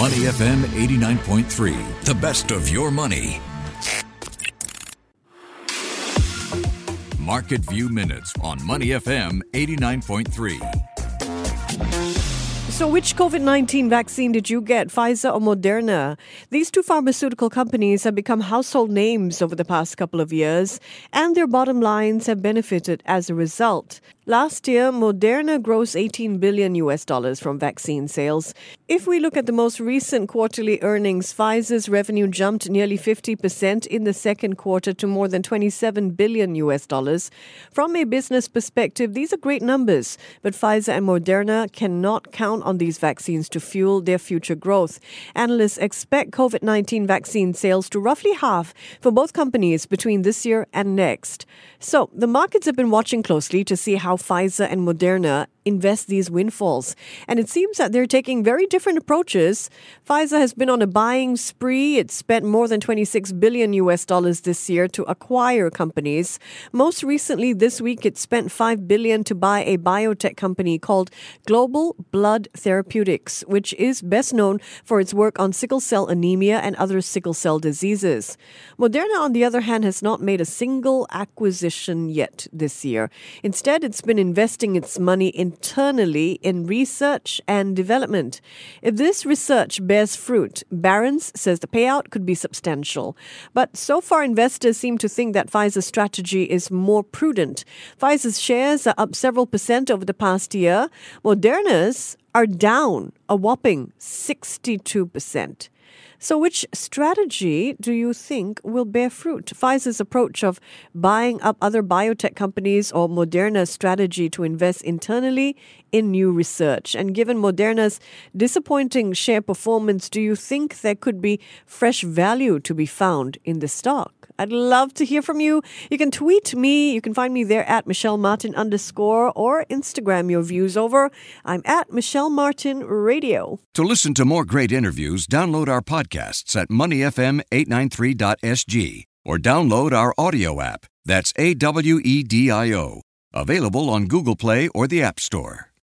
Money FM 89.3, the best of your money. Market View Minutes on Money FM 89.3. So, which COVID 19 vaccine did you get, Pfizer or Moderna? These two pharmaceutical companies have become household names over the past couple of years, and their bottom lines have benefited as a result. Last year, Moderna grossed 18 billion US dollars from vaccine sales. If we look at the most recent quarterly earnings, Pfizer's revenue jumped nearly 50% in the second quarter to more than 27 billion US dollars. From a business perspective, these are great numbers, but Pfizer and Moderna cannot count on these vaccines to fuel their future growth. Analysts expect COVID-19 vaccine sales to roughly halve for both companies between this year and next. So, the markets have been watching closely to see how Pfizer and Moderna invest these windfalls. And it seems that they're taking very different approaches. Pfizer has been on a buying spree. It spent more than 26 billion US dollars this year to acquire companies. Most recently this week it spent 5 billion to buy a biotech company called Global Blood Therapeutics, which is best known for its work on sickle cell anemia and other sickle cell diseases. Moderna on the other hand has not made a single acquisition yet this year. Instead it's been investing its money internally in research and development. If this research bears fruit, Barron's says the payout could be substantial. But so far, investors seem to think that Pfizer's strategy is more prudent. Pfizer's shares are up several percent over the past year. Moderna's are down a whopping 62%. So, which strategy do you think will bear fruit? Pfizer's approach of buying up other biotech companies or Moderna's strategy to invest internally in new research? And given Moderna's disappointing share performance, do you think there could be fresh value to be found in the stock? I'd love to hear from you. You can tweet me. You can find me there at Michelle Martin underscore or Instagram your views over. I'm at Michelle Martin Radio. To listen to more great interviews, download our podcasts at moneyfm893.sg or download our audio app. That's A W E D I O. Available on Google Play or the App Store.